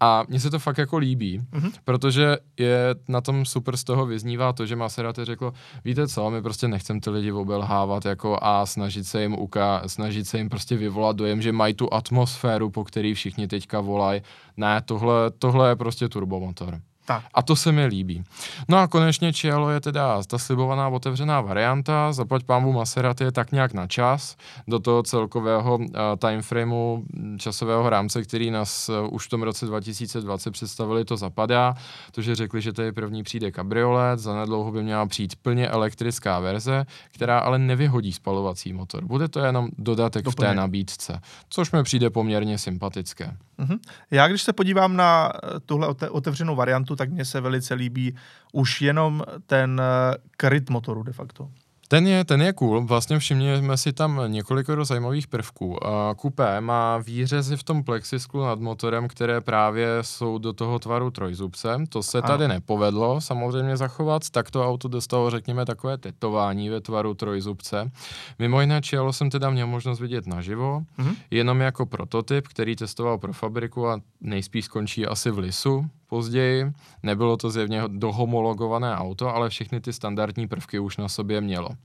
A mně se to fakt jako líbí, mm-hmm. protože je na tom super z toho vyznívá to, že Maserati řeklo, víte co, my prostě nechcem ty lidi obelhávat jako a snažit se jim uka- snažit se jim prostě vyvolat dojem, že mají tu atmosféru, po který všichni teďka volají. Ne, tohle, tohle je prostě turbomotor. Tak. A to se mi líbí. No a konečně Cielo je teda ta slibovaná otevřená varianta, zaplať pámbu Maserati je tak nějak na čas do toho celkového uh, timeframeu časového rámce, který nás uh, už v tom roce 2020 představili, to zapadá. To, že řekli, že tady první přijde kabriolet, zanedlouho by měla přijít plně elektrická verze, která ale nevyhodí spalovací motor. Bude to jenom dodatek Doplně. v té nabídce, což mi přijde poměrně sympatické. Uh-huh. Já když se podívám na eh, tuhle otevřenou variantu, tak mně se velice líbí už jenom ten eh, kryt motoru de facto. Ten je, ten je cool, vlastně všimněme si tam několik zajímavých prvků. Coupé má výřezy v tom plexisklu nad motorem, které právě jsou do toho tvaru trojzubce. To se ano. tady nepovedlo samozřejmě zachovat, tak to auto dostalo, řekněme, takové tetování ve tvaru trojzubce. Mimo jiné, Cielo jsem teda měl možnost vidět naživo, mm-hmm. jenom jako prototyp, který testoval pro fabriku a nejspíš skončí asi v Lisu, později. Nebylo to zjevně dohomologované auto, ale všechny ty standardní prvky už na sobě mělo. Uh,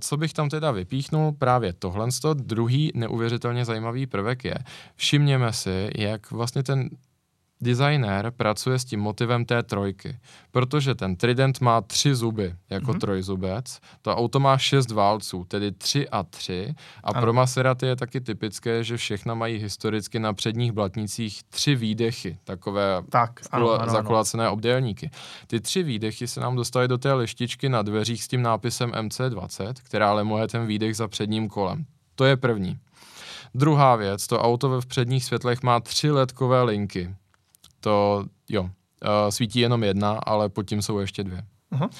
co bych tam teda vypíchnul, právě tohle. Druhý neuvěřitelně zajímavý prvek je, všimněme si, jak vlastně ten designér pracuje s tím motivem té trojky, protože ten Trident má tři zuby jako mm-hmm. trojzubec, to auto má šest válců, tedy tři a tři a ano. pro Maserati je taky typické, že všechna mají historicky na předních blatnicích tři výdechy, takové tak, ano, ano, zakulacené ano. obdélníky. Ty tři výdechy se nám dostaly do té lištičky na dveřích s tím nápisem MC20, která lemuje ten výdech za předním kolem. To je první. Druhá věc, to auto ve předních světlech má tři ledkové linky to jo, uh, svítí jenom jedna, ale pod tím jsou ještě dvě. Uh-huh. Uh,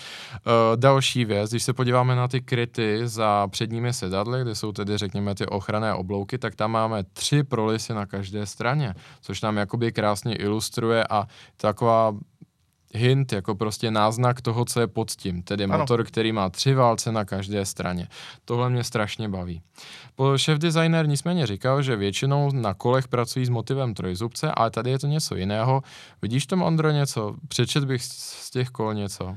další věc, když se podíváme na ty kryty za předními sedadly, kde jsou tedy, řekněme, ty ochranné oblouky, tak tam máme tři prolisy na každé straně, což nám jakoby krásně ilustruje a taková hint, jako prostě náznak toho, co je pod tím, tedy ano. motor, který má tři válce na každé straně. Tohle mě strašně baví. Šéf designer nicméně říkal, že většinou na kolech pracují s motivem trojzubce, ale tady je to něco jiného. Vidíš tom, Ondro, něco? Přečet bych z těch kol něco.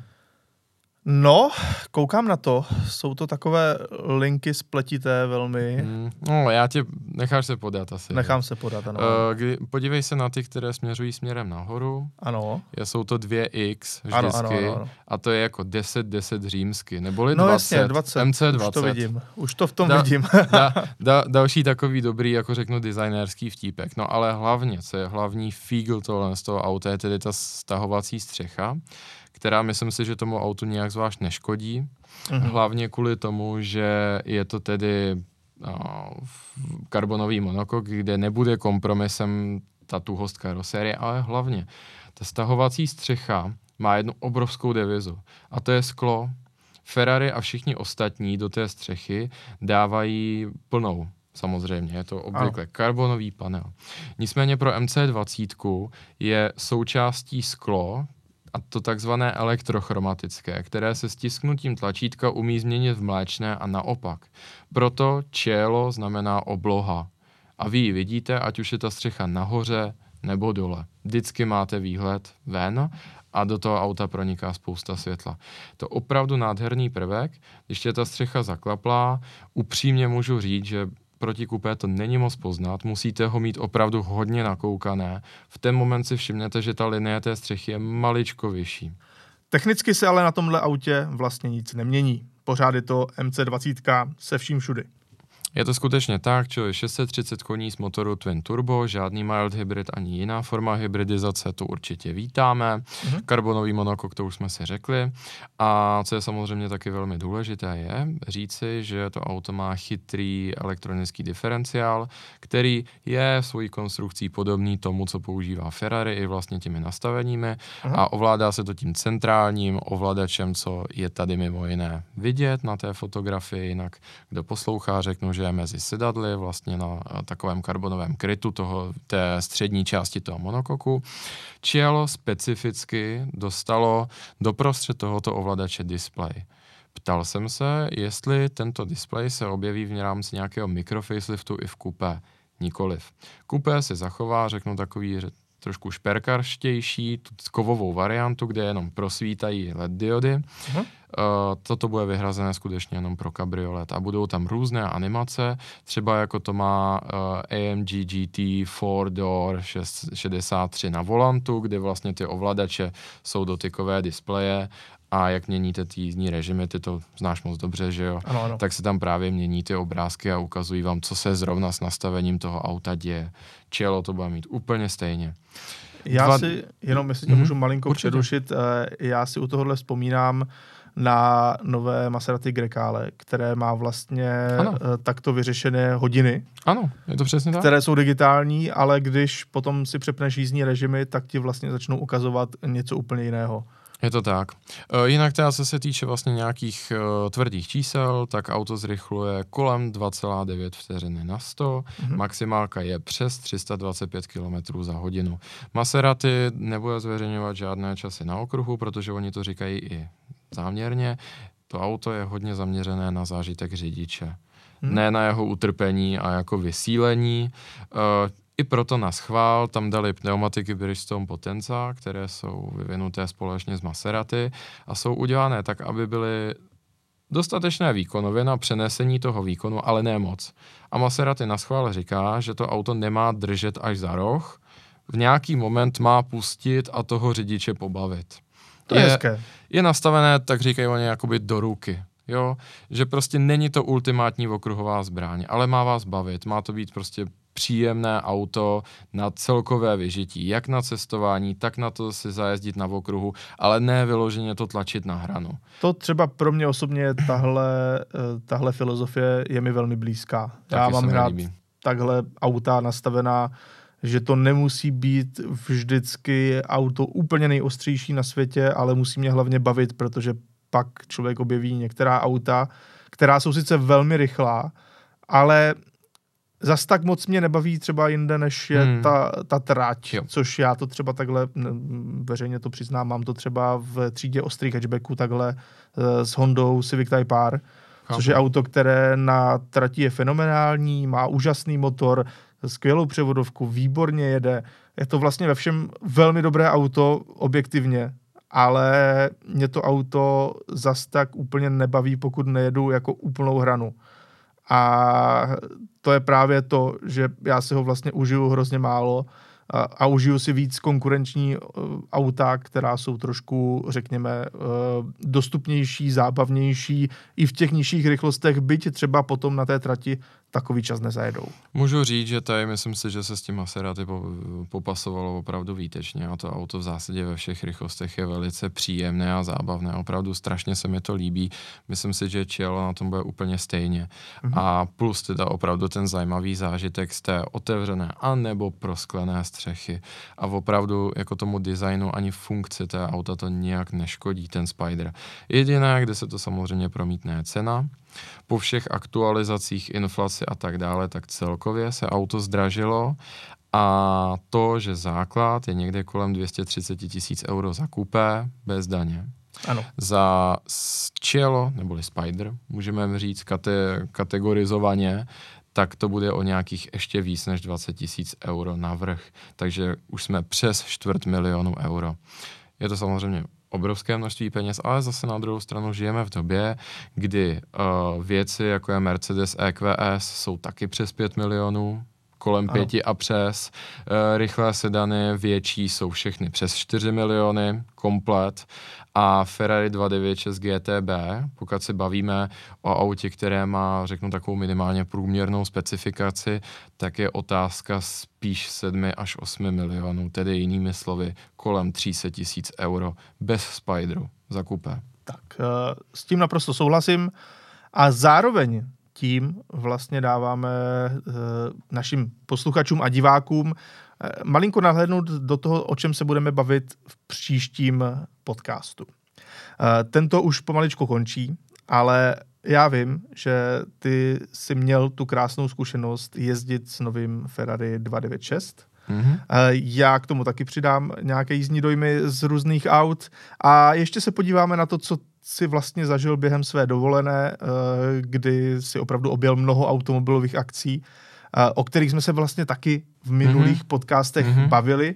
No, koukám na to. Jsou to takové linky spletité velmi. Mm, no, já tě necháš se podat asi. Nechám se podat, ano. Uh, kdy, podívej se na ty, které směřují směrem nahoru. Ano. Je, jsou to dvě X vždycky. Ano, ano, ano, ano. A to je jako 10, 10 římsky. Neboli no, 20, jasně, 20. MC20. Už to vidím. Už to v tom da, vidím. [laughs] da, [laughs] da, další takový dobrý, jako řeknu, designerský vtípek. No ale hlavně, co je hlavní fígl tohle z toho auta, je tedy ta stahovací střecha která myslím si, že tomu autu nějak zvlášť neškodí. Mm-hmm. Hlavně kvůli tomu, že je to tedy no, karbonový monokok, kde nebude kompromisem ta tuhost karosérie, ale hlavně ta stahovací střecha má jednu obrovskou devizu a to je sklo. Ferrari a všichni ostatní do té střechy dávají plnou samozřejmě, je to obvykle ano. karbonový panel. Nicméně pro MC20 je součástí sklo, a to takzvané elektrochromatické, které se stisknutím tlačítka umí změnit v mléčné a naopak. Proto čelo znamená obloha. A vy ji vidíte, ať už je ta střecha nahoře nebo dole. Vždycky máte výhled ven a do toho auta proniká spousta světla. To opravdu nádherný prvek, když je ta střecha zaklaplá, upřímně můžu říct, že proti kupé to není moc poznat, musíte ho mít opravdu hodně nakoukané. V ten moment si všimnete, že ta linie té střechy je maličko vyšší. Technicky se ale na tomhle autě vlastně nic nemění. Pořád je to MC20 se vším všudy. Je to skutečně tak, čili 630 koní z motoru Twin Turbo, žádný mild hybrid ani jiná forma hybridizace, to určitě vítáme. Mm-hmm. Karbonový monokok, to už jsme si řekli. A co je samozřejmě taky velmi důležité, je říci, že to auto má chytrý elektronický diferenciál, který je svojí konstrukcí podobný tomu, co používá Ferrari i vlastně těmi nastaveními mm-hmm. a ovládá se to tím centrálním ovladačem, co je tady mimo jiné vidět na té fotografii, jinak kdo poslouchá, řeknu, že že mezi sedadly, vlastně na takovém karbonovém krytu toho, té střední části toho monokoku. Cielo specificky dostalo doprostřed tohoto ovladače display. Ptal jsem se, jestli tento display se objeví v rámci nějakého mikrofaceliftu i v kupé. Nikoliv. Kupé si zachová, řeknu takový trošku šperkarštější, tu kovovou variantu, kde jenom prosvítají LED diody. Uh-huh. Uh, toto bude vyhrazené skutečně jenom pro kabriolet a budou tam různé animace, třeba jako to má AMG GT 4-door 63 na volantu, kde vlastně ty ovladače jsou dotykové displeje a jak měníte ty jízdní režimy, ty to znáš moc dobře, že jo? Ano, ano. Tak se tam právě mění ty obrázky a ukazují vám, co se zrovna s nastavením toho auta děje. Čelo to bude mít úplně stejně. Já Dva... si, jenom jestli tě mm-hmm. můžu malinko Určitě. přerušit, eh, já si u tohohle vzpomínám na nové Maserati Grecale, které má vlastně ano. Eh, takto vyřešené hodiny. Ano, je to přesně tak. Které jsou digitální, ale když potom si přepneš jízdní režimy, tak ti vlastně začnou ukazovat něco úplně jiného. Je to tak. E, jinak teda, co se týče vlastně nějakých e, tvrdých čísel, tak auto zrychluje kolem 2,9 vteřiny na 100, mm-hmm. maximálka je přes 325 km za hodinu. Maserati nebude zveřejňovat žádné časy na okruhu, protože oni to říkají i záměrně. To auto je hodně zaměřené na zážitek řidiče. Hmm. Ne na jeho utrpení a jako vysílení. E, i proto na schvál tam dali pneumatiky Bridgestone Potenza, které jsou vyvinuté společně s Maserati a jsou udělané tak, aby byly dostatečné výkonově na přenesení toho výkonu, ale ne moc. A Maserati na schvál říká, že to auto nemá držet až za roh, v nějaký moment má pustit a toho řidiče pobavit. To je, je hezké. Je nastavené, tak říkají oni, jakoby do ruky. Jo, že prostě není to ultimátní okruhová zbraň, ale má vás bavit, má to být prostě příjemné auto na celkové vyžití, jak na cestování, tak na to si zajezdit na okruhu, ale ne vyloženě to tlačit na hranu. To třeba pro mě osobně tahle, eh, tahle filozofie je mi velmi blízká. Taky Já mám rád takhle auta nastavená, že to nemusí být vždycky auto úplně nejostřejší na světě, ale musí mě hlavně bavit, protože pak člověk objeví některá auta, která jsou sice velmi rychlá, ale zas tak moc mě nebaví třeba jinde, než je hmm. ta, ta trať, jo. což já to třeba takhle, veřejně to přiznám, mám to třeba v třídě ostrých hatchbacků takhle eh, s Hondou Civic Type R, Chápu. což je auto, které na trati je fenomenální, má úžasný motor, skvělou převodovku, výborně jede. Je to vlastně ve všem velmi dobré auto, objektivně, ale mě to auto zas tak úplně nebaví, pokud nejedu jako úplnou hranu. A to je právě to, že já si ho vlastně užiju hrozně málo a, a užiju si víc konkurenční uh, auta, která jsou trošku, řekněme, uh, dostupnější, zábavnější i v těch nižších rychlostech, byť třeba potom na té trati takový čas nezajedou. Můžu říct, že tady myslím si, že se s tím Maserati popasovalo opravdu výtečně a to auto v zásadě ve všech rychlostech je velice příjemné a zábavné. Opravdu strašně se mi to líbí. Myslím si, že Cielo na tom bude úplně stejně. Mm-hmm. A plus teda opravdu ten zajímavý zážitek z té otevřené a nebo prosklené střechy. A opravdu jako tomu designu ani funkci té auta to nijak neškodí, ten Spider. Jediné, kde se to samozřejmě promítne, je cena po všech aktualizacích, inflaci a tak dále, tak celkově se auto zdražilo a to, že základ je někde kolem 230 tisíc euro za kupé bez daně. Ano. Za Cielo, neboli Spider, můžeme říct kate, kategorizovaně, tak to bude o nějakých ještě víc než 20 tisíc euro navrh. Takže už jsme přes čtvrt milionu euro. Je to samozřejmě obrovské množství peněz, ale zase na druhou stranu žijeme v době, kdy uh, věci jako je Mercedes EQS jsou taky přes 5 milionů, kolem ano. pěti a přes. E, rychlé sedany větší jsou všechny přes 4 miliony komplet a Ferrari 296 GTB, pokud se bavíme o autě, které má, řeknu, takovou minimálně průměrnou specifikaci, tak je otázka spíš 7 až 8 milionů, tedy jinými slovy kolem 300 tisíc euro bez Spideru za kupé. Tak, eh, s tím naprosto souhlasím a zároveň tím vlastně dáváme eh, našim posluchačům a divákům malinko nahlédnout do toho, o čem se budeme bavit v příštím podcastu. Tento už pomaličku končí, ale já vím, že ty si měl tu krásnou zkušenost jezdit s novým Ferrari 296. Mm-hmm. Já k tomu taky přidám nějaké jízdní dojmy z různých aut a ještě se podíváme na to, co si vlastně zažil během své dovolené, eh, kdy si opravdu objel mnoho automobilových akcí, eh, o kterých jsme se vlastně taky v minulých mm-hmm. podcastech mm-hmm. bavili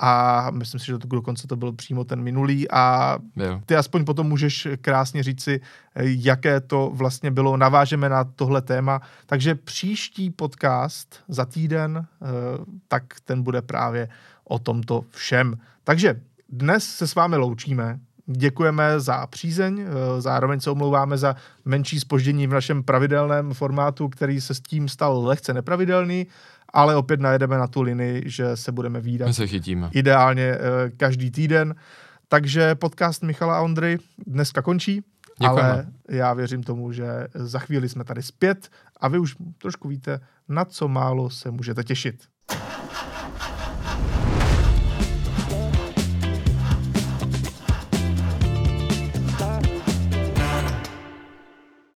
a myslím si, že to dokonce to byl přímo ten minulý a jo. ty aspoň potom můžeš krásně říci, jaké to vlastně bylo, navážeme na tohle téma, takže příští podcast za týden, eh, tak ten bude právě o tomto všem. Takže dnes se s vámi loučíme, Děkujeme za přízeň, eh, zároveň se omlouváme za menší spoždění v našem pravidelném formátu, který se s tím stal lehce nepravidelný ale opět najedeme na tu linii, že se budeme výdat. My se chytíme. Ideálně uh, každý týden. Takže podcast Michala a Ondry dneska končí, Děkujeme. ale já věřím tomu, že za chvíli jsme tady zpět a vy už trošku víte, na co málo se můžete těšit.